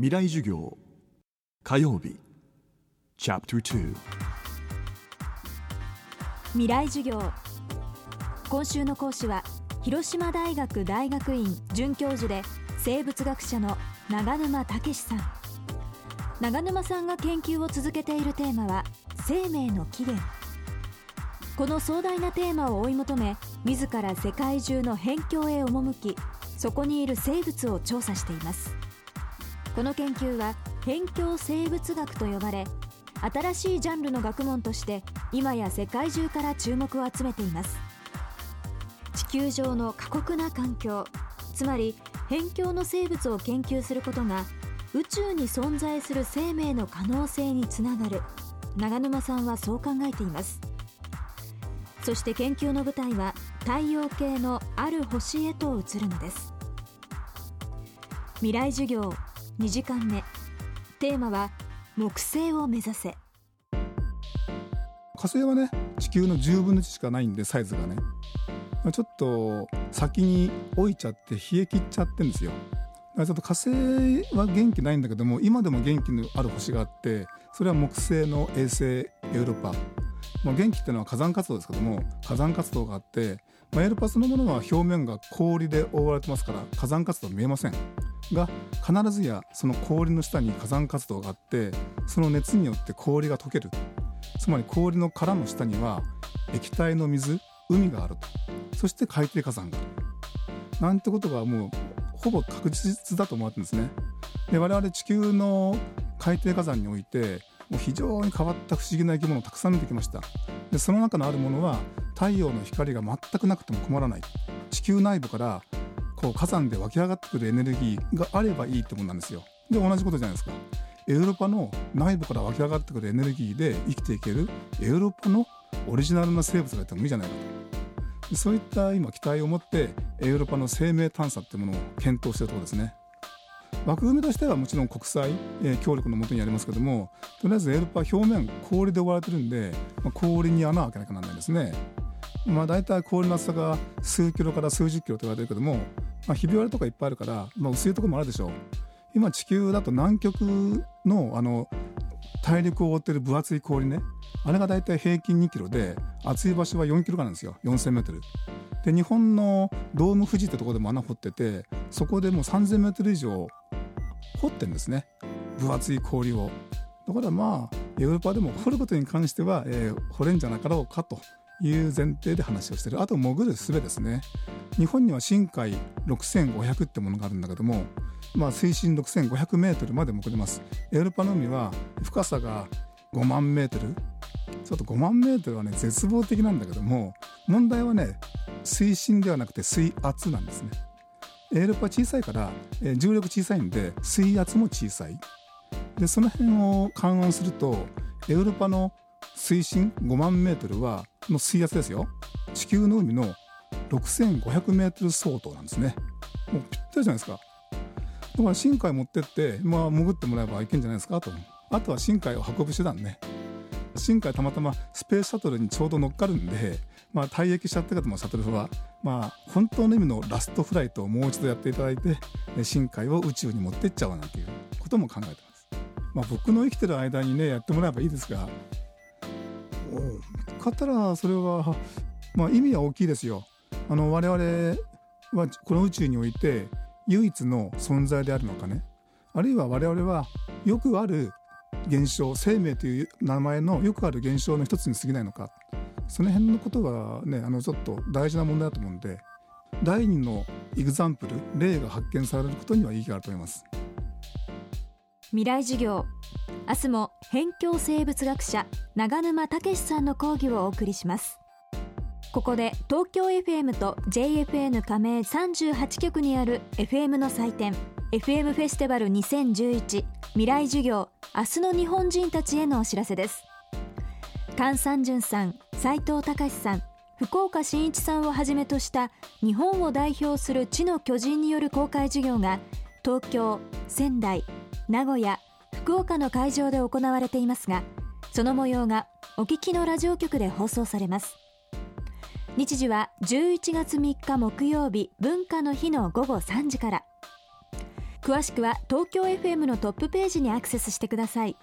未来授業。火曜日。チャプター未来授業。今週の講師は広島大学大学院准教授で生物学者の長沼武さん。長沼さんが研究を続けているテーマは生命の起源。この壮大なテーマを追い求め自ら世界中の辺境へ赴きそこにいる生物を調査しています。この研究は辺境生物学と呼ばれ新しいジャンルの学問として今や世界中から注目を集めています。地球上の過酷な環境つまり辺境の生物を研究することが宇宙に存在する生命の可能性につながる長沼さんはそう考えています。そして研究の舞台は太陽系のある星へと移るのです。未来授業2時間目。テーマは木星を目指せ。火星はね地球の10分の1しかないんでサイズがね。ちょっと先に置いちゃって冷え切っちゃってんですよ。ちょっと火星は元気ないんだけども今でも元気のある星があってそれは木星の衛星エウロッパ。まあ、元気っていうのは火山活動ですけども火山活動があって、まあ、エウロパそのものは表面が氷で覆われてますから火山活動見えませんが必ずやその氷の下に火山活動があってその熱によって氷が溶ける。つまり氷の殻の下には液体の水海があると。そして海底火山がある。なんてことがもうほぼ確実だと思われてるんですね。で我々地球の海底火山においてもう非常に変わった不思議な生き物をたくさん見てきました。でその中のあるものは太陽の光が全くなくても困らない。地球内部からこう火山で湧き上がってくるエネルギーがあればいいってもんなんですよ。で同じことじゃないですか。エウロパの内部から湧き上がってくるエネルギーで生きていけるエウロパのオリジナルな生物がいてもいいじゃないかと。そういった今期待を持ってエウロパの生命探査ってものを検討しているところですね。枠組みとしてはもちろん国際、えー、協力のもとにありますけどもとりあえずエウロパは表面氷で覆われてるんで、まあ、氷に穴を開けなきゃならないですね。まあ、大体氷の厚さが数キロから数十キロと言われてるけども、まあ、ひび割れとかいっぱいあるから、まあ、薄いところもあるでしょう。今地球だと南極のあの大陸を覆ってる分厚い氷ね。あれが大体平均2キロで厚い場所は4キロからなんですよ。4000メートル。で日本のドーム富士ってところでも穴掘っててそこでもう3000メートル以上掘ってんですね。分厚い氷を。だからまあヨーロッパでも掘ることに関しては、えー、掘れんじゃなかろうかと。いう前提で話をしてる。あと潜る術ですね。日本には深海6500ってものがあるんだけども、まあ、水深6500メートルまで潜れます。ヨーロパの海は深さが5万メートル。ちょっと5万メートルはね絶望的なんだけども問題はね水深ではなくて水圧なんですね。エールパ小さいから、重力小さいんで水圧も小さい。でその辺を勘案するとエウロパの水深5万メートルはの水圧ですよ。地球の海の6500メートル相当なんですね。もうぴったりじゃないですか。だから深海持ってってまあ潜ってもらえばいけんじゃないですかと。あとは深海を運ぶ手段ね。深海たまたまスペースシャトルにちょうど乗っかるんでまあ、退役しちゃった方もシャトルは、まあ、本当の意味のラストフライトをもう一度やっていただいて深海を宇宙に持ってっちゃおうなんていうことも考えてます。まあ、僕の生きてる間にねやってもらえばいいですが。買ったらそれは、まあ、意味は大きいですよ。あの我々はこの宇宙において唯一の存在であるのかね。あるいは我々はよくある現象生命という名前のよくある現象の一つに過ぎないのか。その辺のことがねあのちょっと大事な問題だと思うんで第二のエグザンプル例が発見されることには意義があると思います。未来授業。明日も辺境生物学者長沼武さんの講義をお送りします。ここで東京 FM と JFN 加盟38局にある FM の祭典 FM フェスティバル2011未来授業明日の日本人たちへのお知らせです。菅三淳さん斉藤隆さん福岡伸一さんをはじめとした日本を代表する地の巨人による公開授業が東京仙台名古屋福岡の会場で行われていますがその模様がお聞きのラジオ局で放送されます。日時は11月3日木曜日文化の日の午後3時から。詳しくは東京 FM のトップページにアクセスしてください。